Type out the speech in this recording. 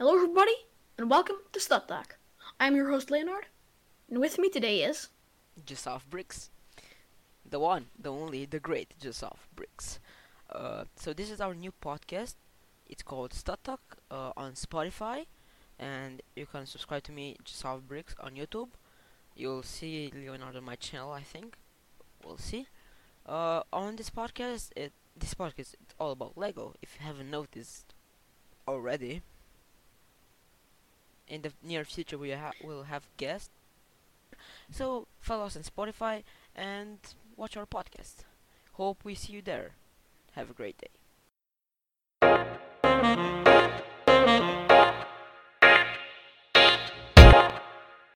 welcome to Talk. I'm your host Leonard, and with me today is Jusaf Bricks. The one, the only, the great Jusaf Bricks. Uh, so this is our new podcast. It's called Talk uh, on Spotify, and you can subscribe to me, Jusaf Bricks, on YouTube. You'll see Leonard on my channel, I think. We'll see. Uh, on this podcast, it this podcast is all about Lego. If you haven't noticed already, in the near future we ha- will have guests. So follow us on Spotify and watch our podcast. Hope we see you there. Have a great day.